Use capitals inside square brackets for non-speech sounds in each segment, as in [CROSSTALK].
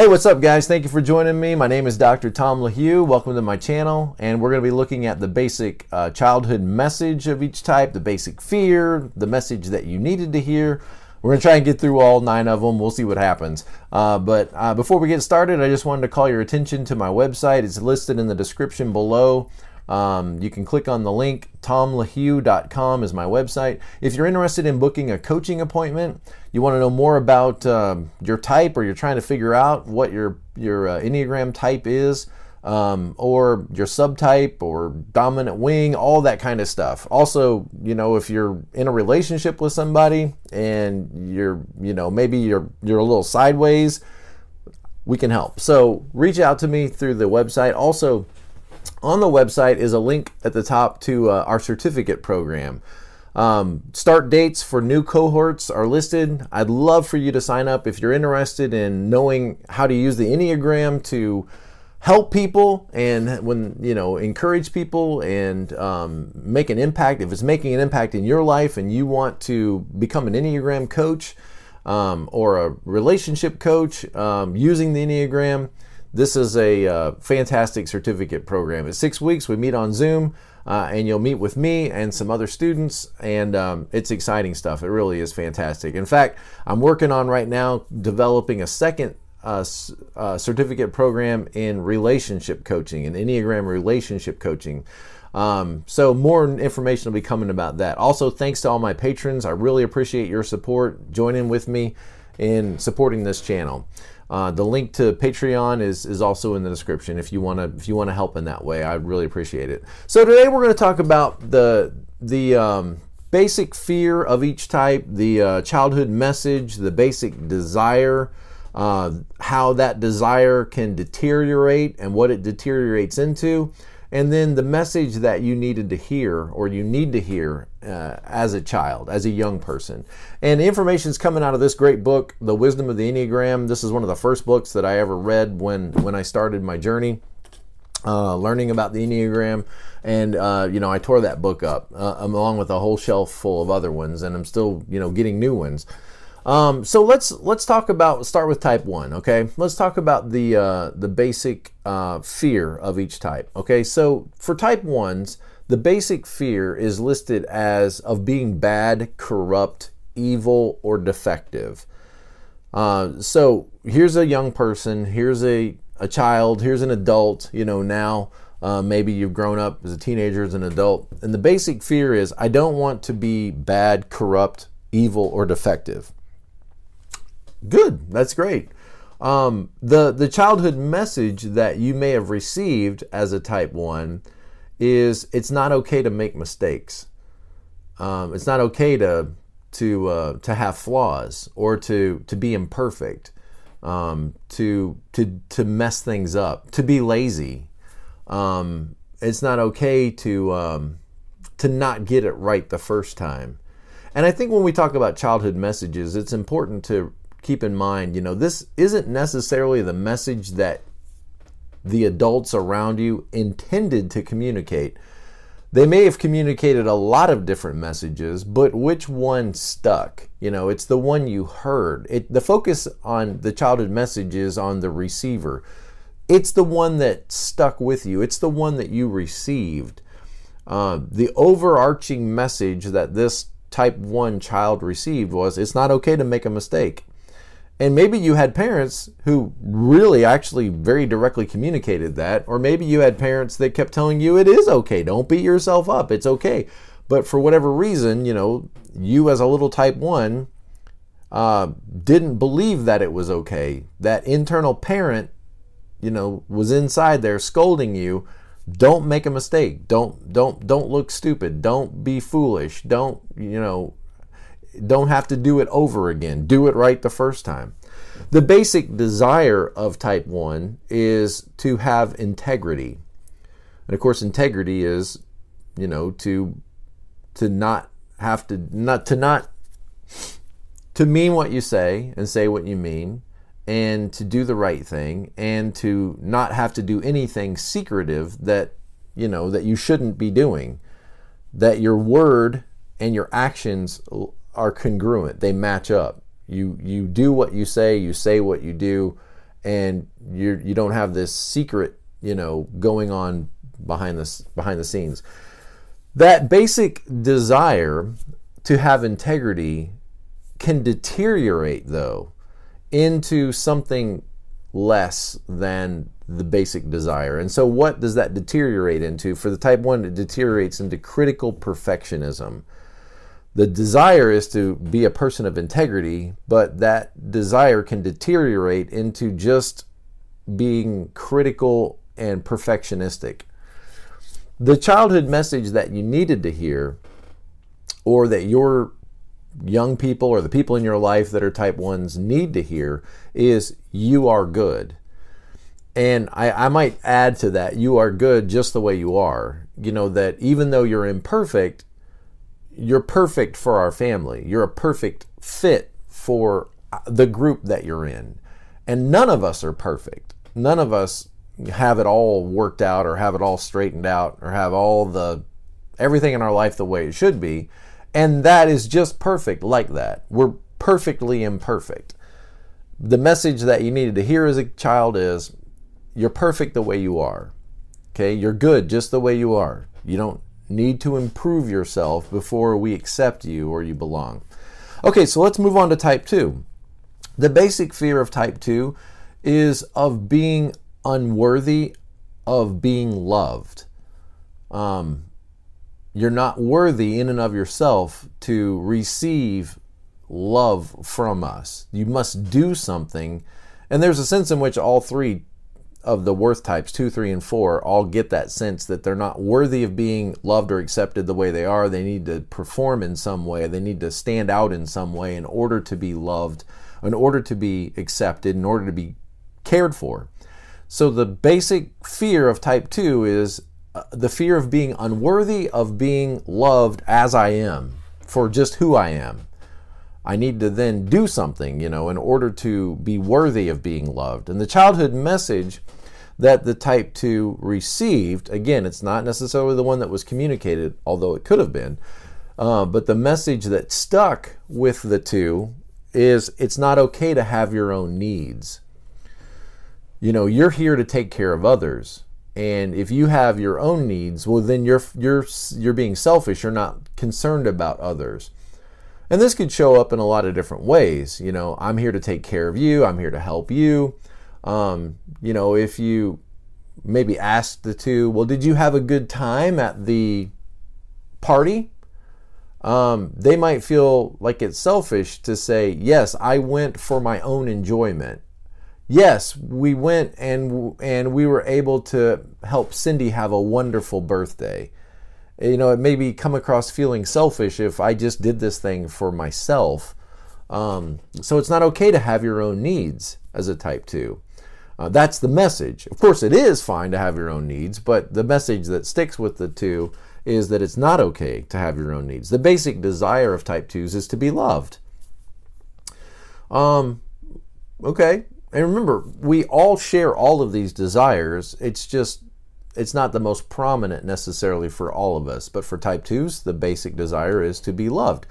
Hey, what's up, guys? Thank you for joining me. My name is Dr. Tom LaHue. Welcome to my channel, and we're going to be looking at the basic uh, childhood message of each type, the basic fear, the message that you needed to hear. We're going to try and get through all nine of them. We'll see what happens. Uh, but uh, before we get started, I just wanted to call your attention to my website. It's listed in the description below. Um, you can click on the link. TomLaHue.com is my website. If you're interested in booking a coaching appointment, you want to know more about uh, your type, or you're trying to figure out what your your uh, Enneagram type is, um, or your subtype, or dominant wing, all that kind of stuff. Also, you know, if you're in a relationship with somebody and you're, you know, maybe you're you're a little sideways, we can help. So reach out to me through the website. Also on the website is a link at the top to uh, our certificate program. Um, start dates for new cohorts are listed. I'd love for you to sign up if you're interested in knowing how to use the Enneagram to help people and when you know encourage people and um, make an impact. If it's making an impact in your life and you want to become an Enneagram coach um, or a relationship coach um, using the Enneagram this is a uh, fantastic certificate program. It's six weeks. We meet on Zoom, uh, and you'll meet with me and some other students, and um, it's exciting stuff. It really is fantastic. In fact, I'm working on right now developing a second uh, uh certificate program in relationship coaching, and Enneagram relationship coaching. Um, so more information will be coming about that. Also, thanks to all my patrons. I really appreciate your support. Join in with me in supporting this channel. Uh, the link to Patreon is, is also in the description if you want to if you want to help in that way. I'd really appreciate it. So today we're going to talk about the the um, basic fear of each type, the uh, childhood message, the basic desire, uh, how that desire can deteriorate and what it deteriorates into, and then the message that you needed to hear or you need to hear uh, as a child, as a young person. And information is coming out of this great book, The Wisdom of the Enneagram. This is one of the first books that I ever read when, when I started my journey. Uh, learning about the Enneagram, and uh, you know, I tore that book up uh, along with a whole shelf full of other ones, and I'm still, you know, getting new ones. Um, so let's let's talk about start with type one. Okay, let's talk about the uh, the basic uh, fear of each type. Okay, so for type ones, the basic fear is listed as of being bad, corrupt, evil, or defective. Uh, so here's a young person. Here's a a child. Here's an adult. You know now. Uh, maybe you've grown up as a teenager, as an adult, and the basic fear is I don't want to be bad, corrupt, evil, or defective. Good. That's great. Um, the the childhood message that you may have received as a type one is it's not okay to make mistakes. Um, it's not okay to to uh, to have flaws or to to be imperfect, um, to to to mess things up, to be lazy. Um, it's not okay to um, to not get it right the first time. And I think when we talk about childhood messages, it's important to keep in mind, you know, this isn't necessarily the message that the adults around you intended to communicate. They may have communicated a lot of different messages, but which one stuck? You know, it's the one you heard. It, the focus on the childhood message is on the receiver. It's the one that stuck with you, it's the one that you received. Uh, the overarching message that this type 1 child received was it's not okay to make a mistake. And maybe you had parents who really actually very directly communicated that, or maybe you had parents that kept telling you it is okay, don't beat yourself up, it's okay. But for whatever reason, you know, you as a little type 1 uh, didn't believe that it was okay. That internal parent, you know, was inside there scolding you. Don't make a mistake. Don't don't don't look stupid. Don't be foolish. Don't you know don't have to do it over again. Do it right the first time. The basic desire of type 1 is to have integrity. And of course integrity is, you know, to to not have to not to not to mean what you say and say what you mean and to do the right thing and to not have to do anything secretive that you know that you shouldn't be doing that your word and your actions are congruent. They match up. You you do what you say, you say what you do, and you you don't have this secret, you know, going on behind this behind the scenes. That basic desire to have integrity can deteriorate though into something less than the basic desire. And so, what does that deteriorate into? For the type 1, it deteriorates into critical perfectionism. The desire is to be a person of integrity, but that desire can deteriorate into just being critical and perfectionistic. The childhood message that you needed to hear, or that your young people or the people in your life that are type 1s need to hear, is you are good. And I, I might add to that, you are good just the way you are. You know, that even though you're imperfect, you're perfect for our family. You're a perfect fit for uh, the group that you're in. And none of us are perfect. None of us have it all worked out or have it all straightened out or have all the everything in our life the way it should be. And that is just perfect like that. We're perfectly imperfect. The message that you needed to hear as a child is you're perfect the way you are. Okay? You're good just the way you are. You don't need to improve yourself before we accept you or you belong. Okay, so let's move on to type 2. The basic fear of type 2 is of being unworthy of being loved. Um, you're not worthy in and of yourself to receive love from us. You must do something. And there's a sense in which all three of the worth types, two, three, and four, all get that sense that they're not worthy of being loved or accepted the way they are. They need to perform in some way, they need to stand out in some way in order to be loved, in order to be accepted, in order to be cared for. So the basic fear of type two is uh, the fear of being unworthy of being loved as I am, for just who I am. I need to then do something, you know, in order to be worthy of being loved. And the childhood message that the type 2 received, again, it's not necessarily the one that was communicated, although it could have been, uh, but the message that stuck with the two is it's not okay to have your own needs. You know, you're here to take care of others. And if you have your own needs, well then you're you're you're being selfish, you're not concerned about others. And this could show up in a lot of different ways. You know, I'm here to take care of you, I'm here to help you. Um, you know, if you maybe ask the two, well, did you have a good time at the party? Um, they might feel like it's selfish to say, yes, I went for my own enjoyment. Yes, we went and and we were able to help Cindy have a wonderful birthday you know, it maybe come across feeling selfish if I just did this thing for myself. Um, so it's not okay to have your own needs as a type 2. Uh, that's the message. Of course, it is fine to have your own needs, but the message that sticks with the two is that it's not okay to have your own needs. The basic desire of type 2s is to be loved. Um, okay. And remember, we all share all of these desires. It's just it's not the most prominent necessarily for all of us, but for type 2s, the basic desire is to be loved.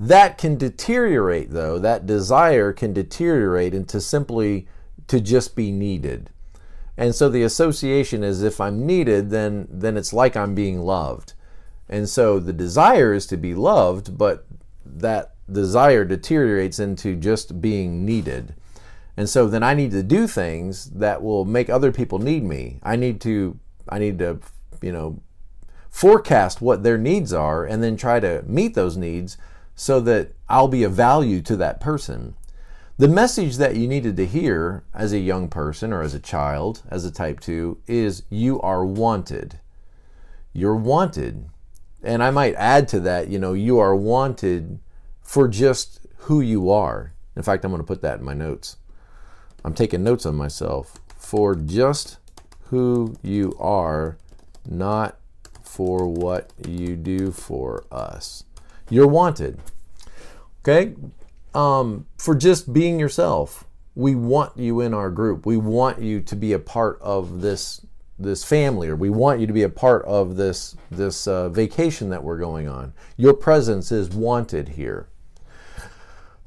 That can deteriorate, though, that desire can deteriorate into simply to just be needed. And so the association is if I'm needed, then, then it's like I'm being loved. And so the desire is to be loved, but that desire deteriorates into just being needed. And so then I need to do things that will make other people need me. I need to I need to, you know, forecast what their needs are and then try to meet those needs so that I'll be of value to that person. The message that you needed to hear as a young person or as a child, as a type 2, is you are wanted. You're wanted. And I might add to that, you know, you are wanted for just who you are. In fact, I'm going to put that in my notes. I'm taking notes on myself for just who you are, not for what you do for us. You're wanted. Okay? Um, for just being yourself. We want you in our group. We want you to be a part of this this family, or we want you to be a part of this this uh, vacation that we're going on. Your presence is wanted here.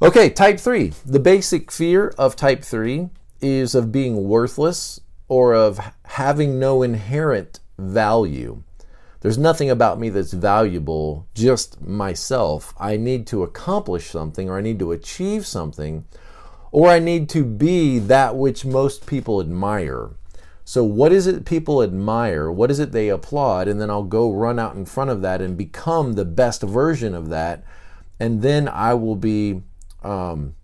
Okay, type three. The basic fear of type three is of being worthless or of having no inherent value. There's nothing about me that's valuable, just myself. I need to accomplish something or I need to achieve something or I need to be that which most people admire. So, what is it people admire? What is it they applaud? And then I'll go run out in front of that and become the best version of that. And then I will be, um,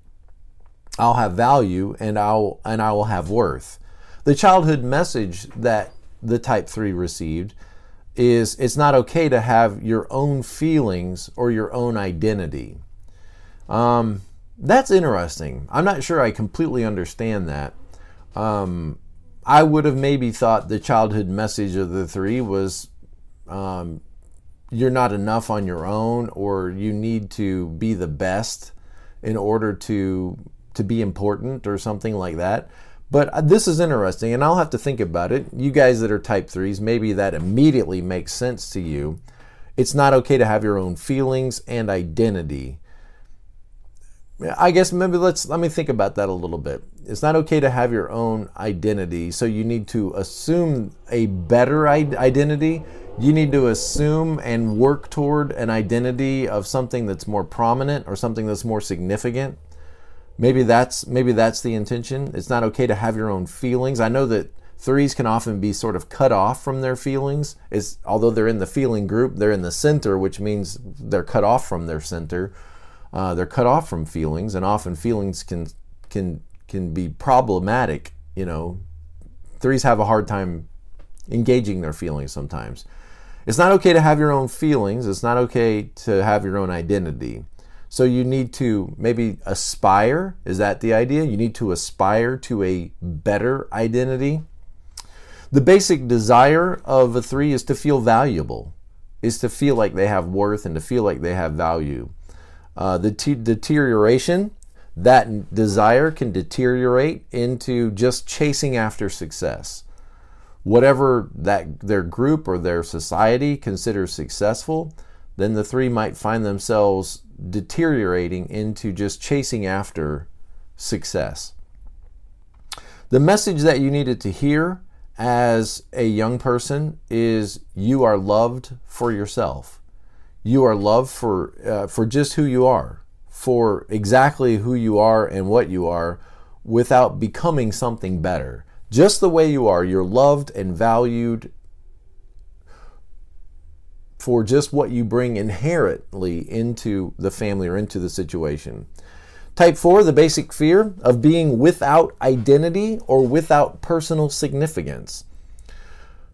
I'll have value and I'll and I will have worth. The childhood message that the type three received is it's not okay to have your own feelings or your own identity. Um, that's interesting. I'm not sure I completely understand that. Um, I would have maybe thought the childhood message of the three was um, you're not enough on your own, or you need to be the best in order to to be important, or something like that. But uh, this is interesting, and I'll have to think about it. You guys that are type threes, maybe that immediately makes sense to you. It's not okay to have your own feelings and identity. I guess maybe let's let me think about that a little bit. It's not okay to have your own identity, so you need to assume a better identity. You need to assume and work toward an identity of something that's more prominent or something that's more significant. Maybe that's maybe that's the intention. It's not okay to have your own feelings. I know that threes can often be sort of cut off from their feelings. Is although they're in the feeling group, they're in the center, which means they're cut off from their center uh, they're cut off from feelings, and often feelings can can can be problematic. You know, threes have a hard time engaging their feelings sometimes. It's not okay to have your own feelings. It's not okay to have your own identity. So you need to maybe aspire. Is that the idea? You need to aspire to a better identity. The basic desire of a three is to feel valuable, is to feel like they have worth and to feel like they have value. Uh, the t- deterioration, that desire can deteriorate into just chasing after success. Whatever that their group or their society considers successful, then the three might find themselves deteriorating into just chasing after success. The message that you needed to hear as a young person is you are loved for yourself you are loved for uh, for just who you are, for exactly who you are and what you are, without becoming something better. Just the way you are, you're loved and valued for just what you bring inherently into the family or into the situation. Type 4, the basic fear of being without identity or without personal significance.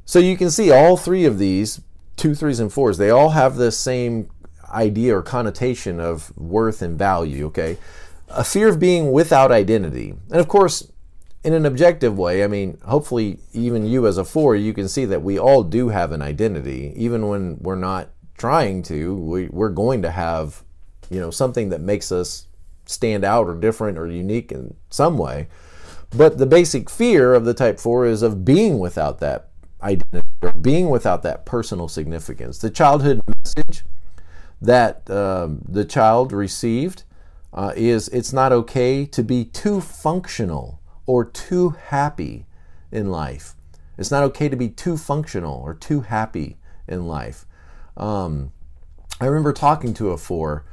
So you can see all three of these two, threes, and fours, they all have the same idea or connotation of worth and value, okay? A fear of being without identity. And of course, in an objective way, I mean, hopefully, even you as a four, you can see that we all do have an identity. Even when we're not trying to, we, we're going to have, you know, something that makes us stand out or different or unique in some way. But the basic fear of the type 4 is of being without that identity or being without that personal significance. The childhood message that um, the child received uh, is it's not okay to be too functional or too happy in life. It's not okay to be too functional or too happy in life. Um, I remember talking to a four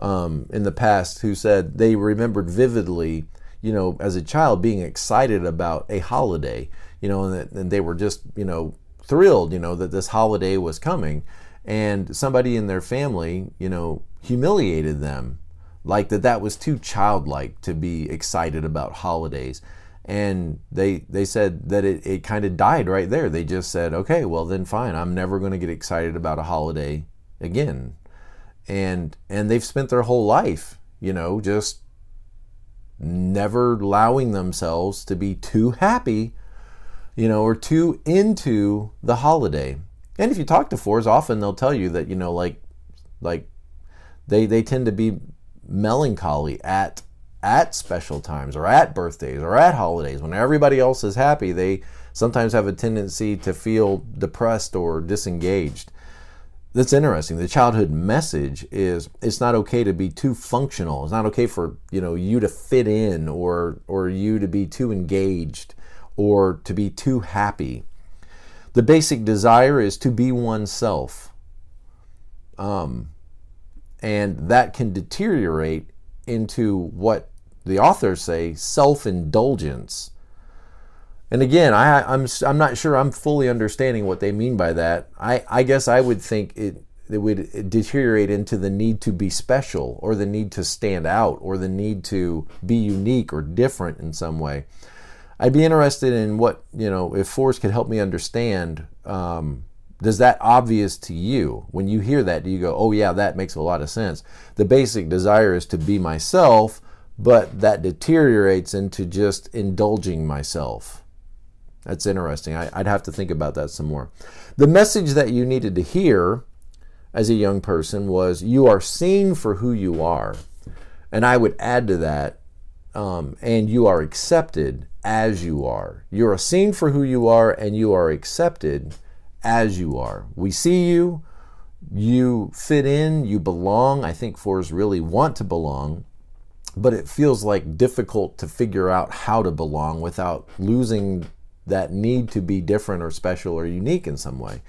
um, in the past who said they remembered vividly, you know, as a child being excited about a holiday you know, and, and they were just, you know, thrilled, you know, that this holiday was coming. And somebody in their family, you know, humiliated them, like that that was too childlike to be excited about holidays. And they they said that it, it kind of died right there. They just said, okay, well then fine, I'm never going to get excited about a holiday again. And and they've spent their whole life, you know, just never allowing themselves to be too happy you know, or too into the holiday. And if you talk to fours, often they'll tell you that, you know, like, like they, they tend to be melancholy at, at special times or at birthdays or at holidays. When everybody else is happy, they sometimes have a tendency to feel depressed or disengaged. that's interesting. The childhood message is it's not okay to be too functional. It's not okay for you know you to fit in or or you to be too engaged or to be too happy. The basic desire is to be oneself. Um, and that can deteriorate into what the authors say self indulgence. And again, I, I'm, I'm not sure I'm fully understanding what they mean by that. I, I guess I would think it, it would deteriorate into the need to be special or the need to stand out or the need to be unique or different in some way. I'd be interested in what, you know, if fours could help me understand um, does that obvious to you when you hear that do you go oh yeah that makes a lot of sense the basic desire is to be myself but that deteriorates into just indulging myself. That's interesting. I, would have to think about that some more. The message that you needed to hear as a young person was you are seen for who you are. And i would add to that um, and you are accepted as you are. You're seen for who you are and you are accepted as you are. We see you, you fit in, you belong. I think fours really want to belong, but it feels like difficult to figure out how to belong without losing that need to be different or special or unique in some way.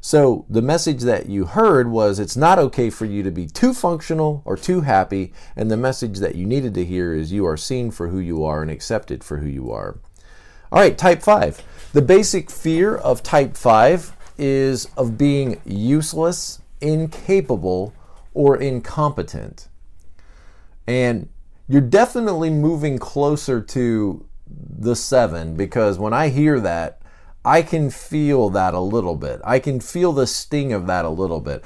So the message that you heard was it's not okay for you to be too functional or too happy, and the message that you needed to hear is you are seen for who you are and accepted for who you are. All right, type 5. The basic fear of type 5 is of being useless, incapable, or incompetent. And you're definitely moving closer to the 7 because when I hear that, I can feel that a little bit. I can feel the sting of that a little bit.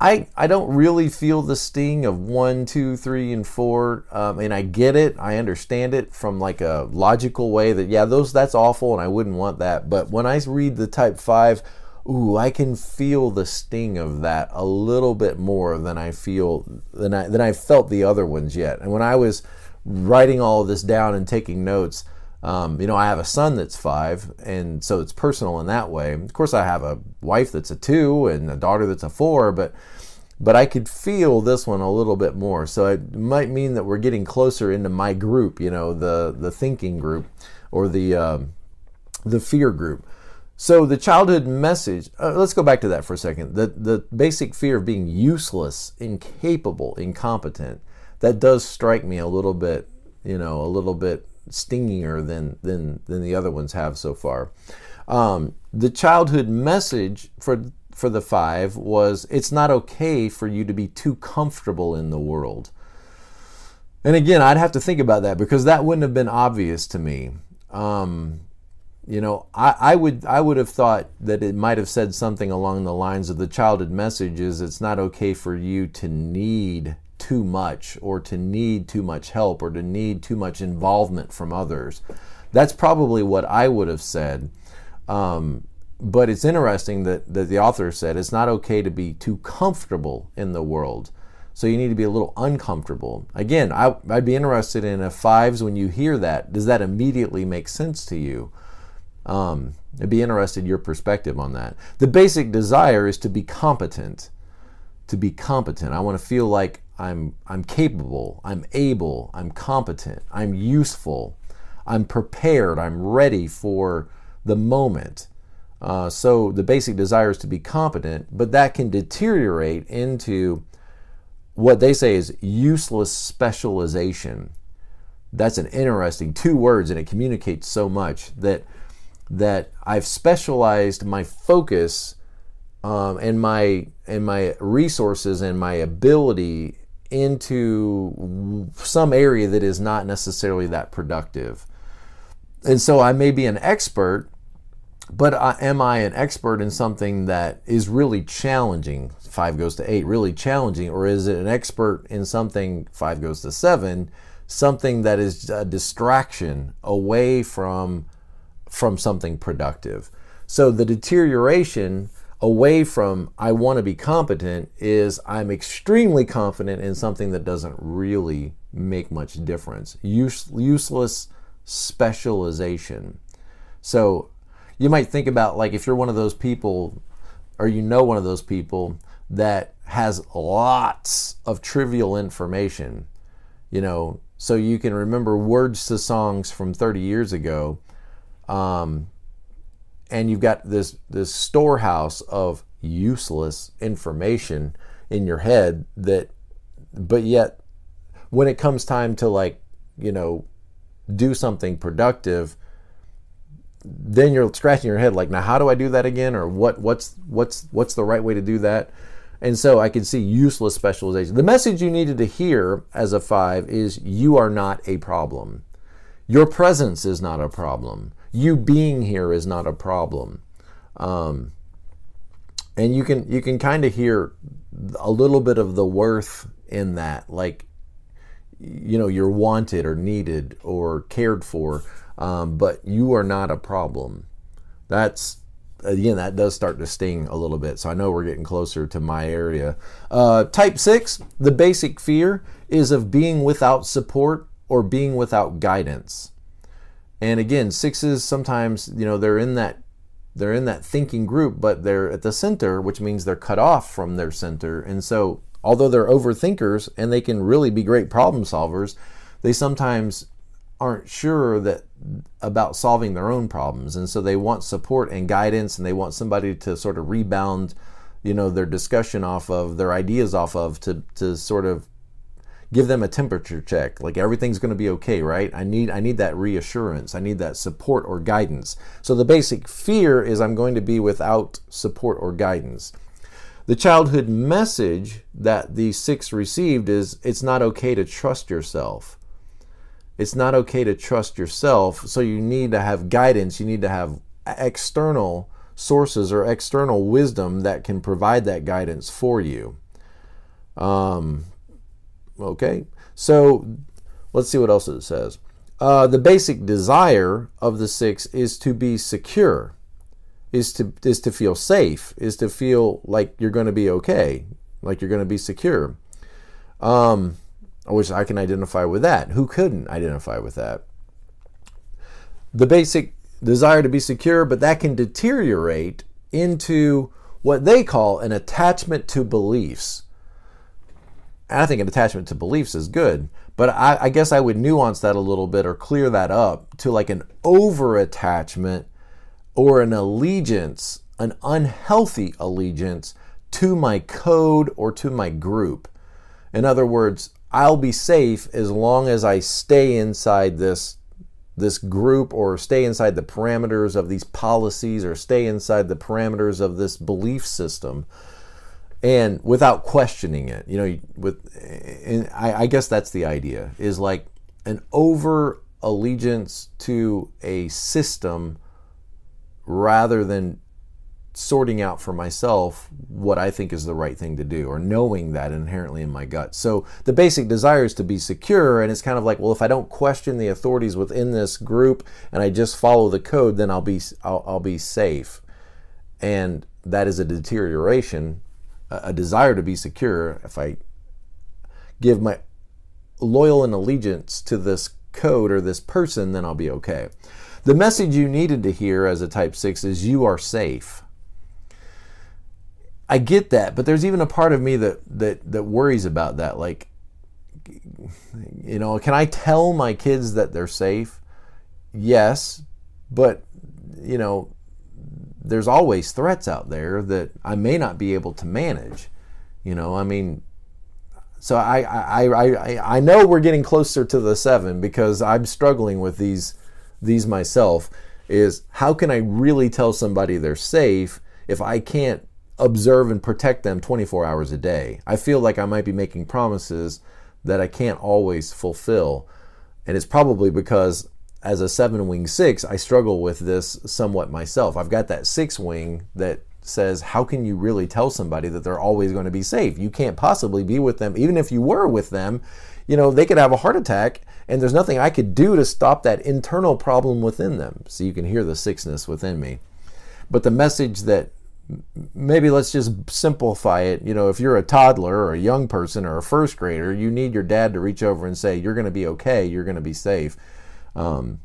I, I don't really feel the sting of one, two, three, and four, um, and I get it. I understand it from like a logical way that yeah, those that's awful, and I wouldn't want that. But when I read the type five, ooh, I can feel the sting of that a little bit more than I feel than I than I felt the other ones yet. And when I was writing all of this down and taking notes, um, you know, I have a son that's five, and so it's personal in that way. Of course, I have a wife that's a two and a daughter that's a four, but but I could feel this one a little bit more. So it might mean that we're getting closer into my group, you know, the the thinking group or the um, the fear group. So the childhood message. Uh, let's go back to that for a second. The the basic fear of being useless, incapable, incompetent. That does strike me a little bit, you know, a little bit stingier than than than the other ones have so far. Um, the childhood message for for the five was it's not okay for you to be too comfortable in the world. And again, I'd have to think about that because that wouldn't have been obvious to me. Um, you know, I, I would I would have thought that it might have said something along the lines of the childhood message is it's not okay for you to need too much or to need too much help or to need too much involvement from others. That's probably what I would have said. Um, but it's interesting that, that the author said it's not okay to be too comfortable in the world. So you need to be a little uncomfortable. Again, I, would be interested in a fives when you hear that. Does that immediately make sense to you? Um, I'd be interested in your perspective on that. The basic desire is to be competent. To be competent. I want to feel like I'm, I'm capable, I'm able, I'm competent, I'm useful, I'm prepared, I'm ready for the moment. Uh, so the basic desire is to be competent, but that can deteriorate into what they say is useless specialization. That's an interesting two words, and it communicates so much that that I've specialized my focus um, and my and my resources and my ability into some area that is not necessarily that productive. And so I may be an expert, but am I an expert in something that is really challenging? Five goes to eight, really challenging, or is it an expert in something, five goes to seven, something that is a distraction away from, from something productive? So the deterioration away from I want to be competent is I'm extremely confident in something that doesn't really make much difference. Use, useless specialization. So you might think about like if you're one of those people or you know one of those people that has lots of trivial information. You know, so you can remember words to songs from 30 years ago. Um, and you've got this this storehouse of useless information in your head that but yet when it comes time to like you know do something productive then you're scratching your head like now how do i do that again? Or what what's what's what's the right way to do that? And so i can see useless specialization. The message you needed to hear as a five is you are not a problem. Your presence is not a problem you being here is not a problem um, and you can you can kind of hear a little bit of the worth in that like you know you're wanted or needed or cared for um, but you are not a problem. That's again that does start to sting a little bit. So I know we're getting closer to my area. Uh, type six, the basic fear is of being without support or being without guidance. And again, sixes sometimes you know they're in that they're in that thinking group, but they're at the center, which means they're cut off from their center. And so, although they're overthinkers and they can really be great problem solvers, they sometimes aren't sure that about solving their own problems and so they want support and guidance and they want somebody to sort of rebound you know their discussion off of their ideas off of to to sort of give them a temperature check like everything's going to be okay right i need i need that reassurance i need that support or guidance so the basic fear is i'm going to be without support or guidance the childhood message that the six received is it's not okay to trust yourself it's not okay to trust yourself. So you need to have guidance. You need to have external sources or external wisdom that can provide that guidance for you. Um, okay, so let's see what else it says. Uh, the basic desire of the six is to be secure, is to is to feel safe, is to feel like you're going to be okay, like you're going to be secure. Um, which I can identify with that. Who couldn't identify with that? The basic desire to be secure, but that can deteriorate into what they call an attachment to beliefs. I think an attachment to beliefs is good, but I, I, guess I would nuance that a little bit or clear that up to like an over attachment or an allegiance, an unhealthy allegiance to my code or to my group. In other words, I'll be safe as long as I stay inside this this group or stay inside the parameters of these policies or stay inside the parameters of this belief system and without questioning it you know with I, I guess that's the idea is like an over allegiance to a system rather than sorting out for myself what I think is the right thing to do or knowing that inherently in my gut. So the basic desire is to be secure and it's kind of like well if I don't question the authorities within this group and I just follow the code then I'll be I'll, I'll be safe. And that is a deterioration a, desire to be secure if I give my loyal and allegiance to this code or this person then I'll be okay. The message you needed to hear as a type 6 is you are safe I get that, but there's even a part of me that that that worries about that. Like, you know, can I tell my kids that they're safe? Yes, but you know, there's always threats out there that I may not be able to manage. You know, I mean, so I I I I know we're getting closer to the seven because I'm struggling with these these myself. Is how can I really tell somebody they're safe if I can't observe and protect them 24 hours a day. I feel like I might be making promises that I can't always fulfill. And it's probably because as a seven wing six, I struggle with this somewhat myself. I've got that six wing that says, How can you really tell somebody that they're always going to be safe? You can't possibly be with them. Even if you were with them, you know, they could have a heart attack and there's nothing I could do to stop that internal problem within them. So you can hear the sixness within me. But the message that maybe let's just simplify it. You know, if you're a toddler or a young person or a first grader, you need your dad to reach over and say, You're going to be okay, you're going to be safe. Um,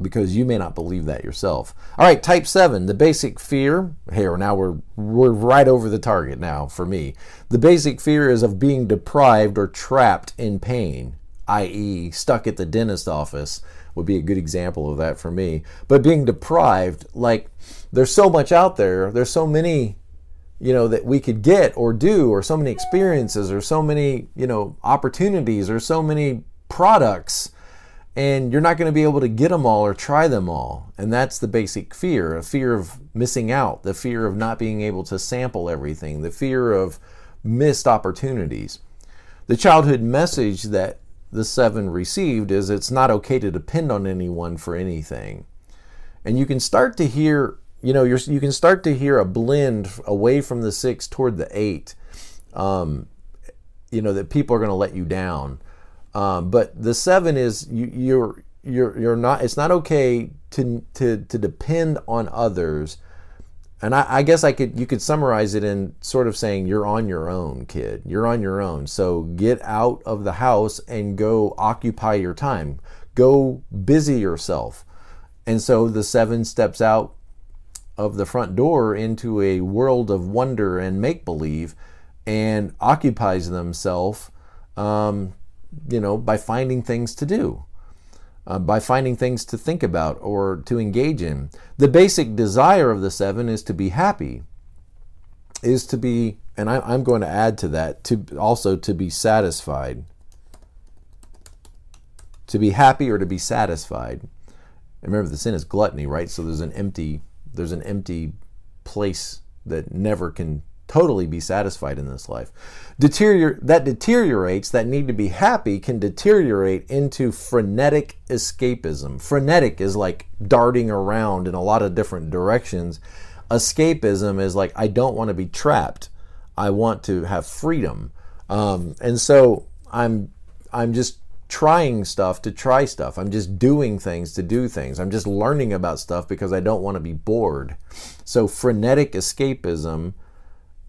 because you may not believe that yourself. All right, type 7, the basic fear. Here, now we're we're right over the target now for me. The basic fear is of being deprived or trapped in pain, i.e., stuck at the dentist office would be a good example of that for me. But being deprived, like there's so much out there, there's so many you know that we could get or do or so many experiences or so many you know opportunities or so many products and you're not going to be able to get them all or try them all. And that's the basic fear a fear of missing out, the fear of not being able to sample everything, the fear of missed opportunities. The childhood message that the seven received is it's not okay to depend on anyone for anything. And you can start to hear, you know, you can start to hear a blend away from the six toward the eight. Um, you know that people are going to let you down um, but the seven is you, you're you're you're not. It's not okay to to to depend on others. And I, I, guess I could you could summarize it in sort of saying you're on your own, kid. You're on your own. So get out of the house and go occupy your time. Go busy yourself. And so the seven steps out of the front door into a world of wonder and make believe and occupies themselves um, you know, by finding things to do, uh, by finding things to think about or to engage in. The basic desire of the seven is to be happy, is to be, and I, I'm going to add to that, to also to be satisfied. To be happy or to be satisfied. Remember, the sin is gluttony, right? So there's an empty, there's an empty place that never can totally be satisfied in this life. Deterior- that deteriorates, that need to be happy, can deteriorate into frenetic escapism. Frenetic is like darting around in a lot of different directions. Escapism is like, I don't want to be trapped. I want to have freedom. Um, and so I'm, I'm just trying stuff to try stuff. I'm just doing things to do things. I'm just learning about stuff because I don't want to be bored. So frenetic escapism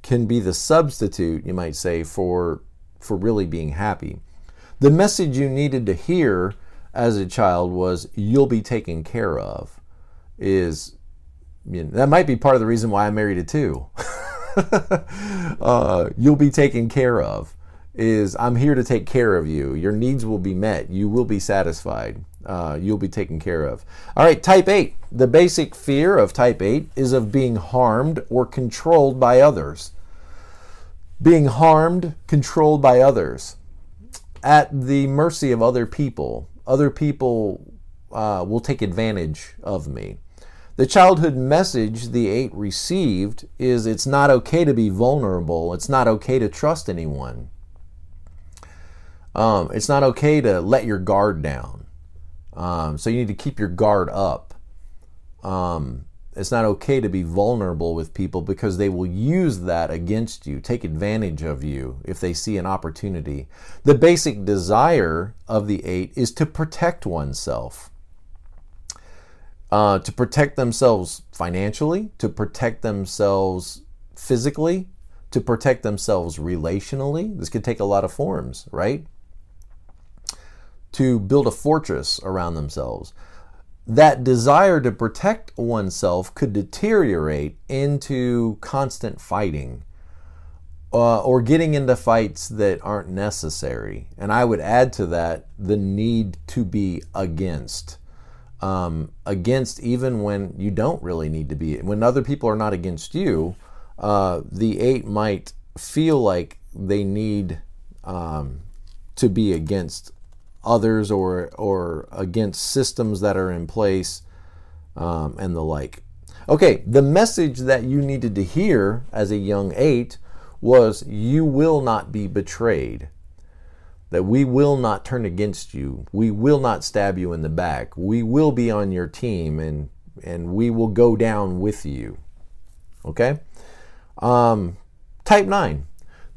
can be the substitute, you might say, for, for really being happy. The message you needed to hear as a child was, You'll be taken care of, is you know, that might be part of the reason why I married a two. [LAUGHS] uh, you'll be taken care of is I'm here to take care of you. Your needs will be met. You will be satisfied. Uh, you'll be taken care of. All right, type 8. The basic fear of type 8 is of being harmed or controlled by others being harmed, controlled by others, at the mercy of other people. Other people uh, will take advantage of me. The childhood message the eight received is it's not okay to be vulnerable. It's not okay to trust anyone. Um, it's not okay to let your guard down. Um, so you need to keep your guard up. Um, it's not okay to be vulnerable with people because they will use that against you, take advantage of you if they see an opportunity. The basic desire of the eight is to protect oneself. Uh, to protect themselves financially, to protect themselves physically, to protect themselves relationally. This could take a lot of forms, right? To build a fortress around themselves that desire to protect oneself could deteriorate into constant fighting uh, or getting into fights that aren't necessary. And I would add to that the need to be against. Um, against even when you don't really need to be. When other people are not against you, uh, the eight might feel like they need um, to be against others or or against systems that are in place um, and the like. Okay, the message that you needed to hear as a young eight was you will not be betrayed. That we will not turn against you. We will not stab you in the back. We will be on your team and and we will go down with you. Okay? Um, type 9.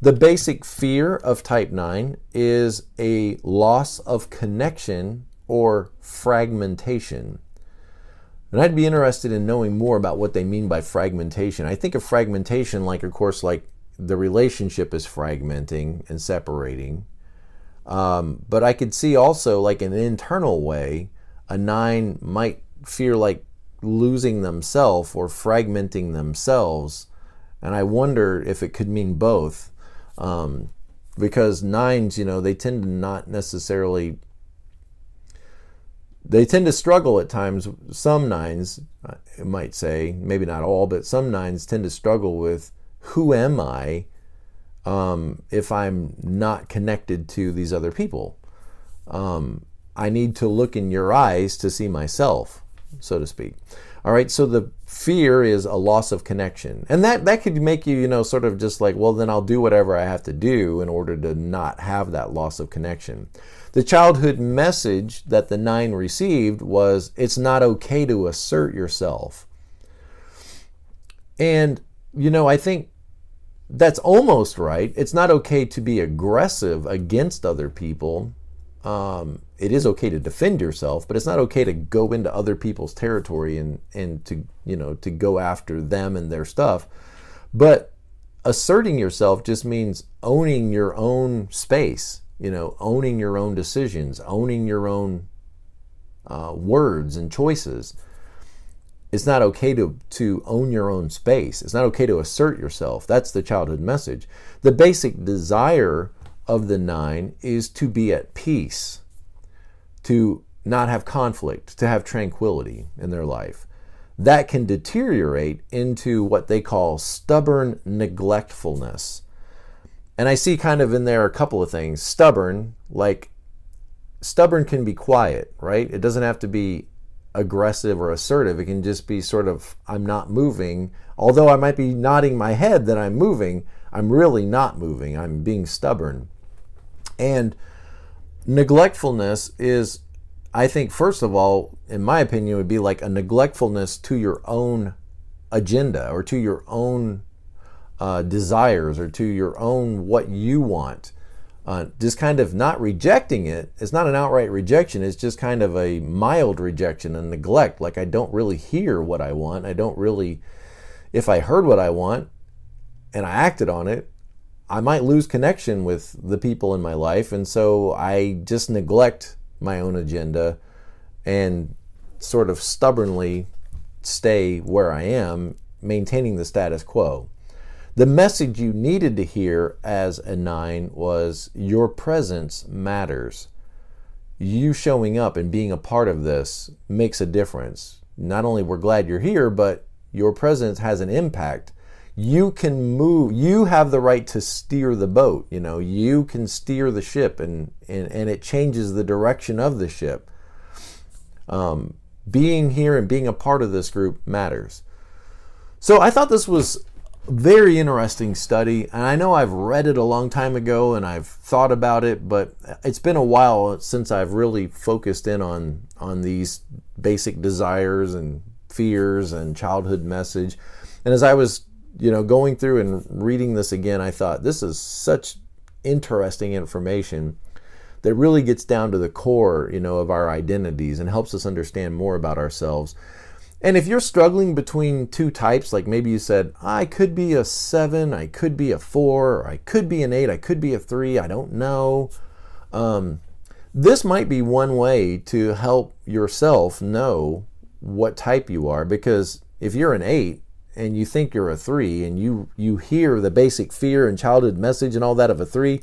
The basic fear of type 9 is a loss of connection or fragmentation. And I'd be interested in knowing more about what they mean by fragmentation. I think of fragmentation like, of course, like the relationship is fragmenting and separating. Um, but I could see also like an internal way a nine might fear like losing themselves or fragmenting themselves. And I wonder if it could mean both. Um, because nines, you know, they tend to not necessarily they tend to struggle at times. Some nines, I might say, maybe not all, but some nines tend to struggle with who am I um, if I'm not connected to these other people. Um, I need to look in your eyes to see myself, so to speak. All right, so the fear is a loss of connection. And that, that could make you, you know, sort of just like, well, then I'll do whatever I have to do in order to not have that loss of connection. The childhood message that the nine received was it's not okay to assert yourself. And, you know, I think that's almost right. It's not okay to be aggressive against other people. Um, it is okay to defend yourself, but it's not okay to go into other people's territory and, and to, you know, to go after them and their stuff. But asserting yourself just means owning your own space you know, owning your own decisions, owning your own uh, words and choices. It's not okay to, to own your own space. It's not okay to assert yourself. That's the childhood message. The basic desire of the nine is to be at peace, to not have conflict, to have tranquility in their life. That can deteriorate into what they call stubborn neglectfulness and I see kind of in there a couple of things. Stubborn, like stubborn can be quiet, right? It doesn't have to be aggressive or assertive. It can just be sort of, I'm not moving. Although I might be nodding my head that I'm moving, I'm really not moving. I'm being stubborn. And neglectfulness is, I think, first of all, in my opinion, would be like a neglectfulness to your own agenda or to your own uh, desires or to your own what you want. Uh, just kind of not rejecting it. It's not an outright rejection. It's just kind of a mild rejection and neglect. Like I don't really hear what I want. I don't really, if I heard what I want and I acted on it, I might lose connection with the people in my life. And so I just neglect my own agenda and sort of stubbornly stay where I am, maintaining the status quo. The message you needed to hear as a nine was your presence matters. You showing up and being a part of this makes a difference. Not only we're glad you're here, but your presence has an impact. You can move, you have the right to steer the boat. You know, you can steer the ship and, and, and it changes the direction of the ship. Um, being here and being a part of this group matters. So I thought this was very interesting study and i know i've read it a long time ago and i've thought about it but it's been a while since i've really focused in on on these basic desires and fears and childhood message and as i was you know going through and reading this again i thought this is such interesting information that really gets down to the core you know of our identities and helps us understand more about ourselves and if you're struggling between two types, like maybe you said, I could be a seven, I could be a four, or I could be an eight, I could be a three, I don't know. Um, this might be one way to help yourself know what type you are because if you're an eight and you think you're a three and you you hear the basic fear and childhood message and all that of a three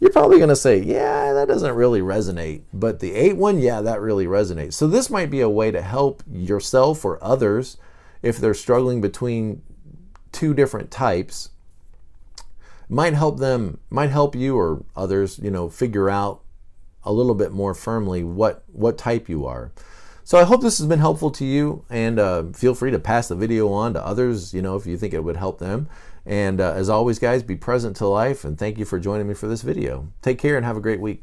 you're probably going to say, yeah, that doesn't really resonate. But the 8 one, yeah, that really resonates. So this might be a way to help yourself or others if they're struggling between two different types. Might help them, might help you or others, you know, figure out a little bit more firmly what what type you are. So I hope this has been helpful to you, and uh, feel free to pass the video on to others. You know, if you think it would help them. And uh, as always, guys, be present to life, and thank you for joining me for this video. Take care and have a great week.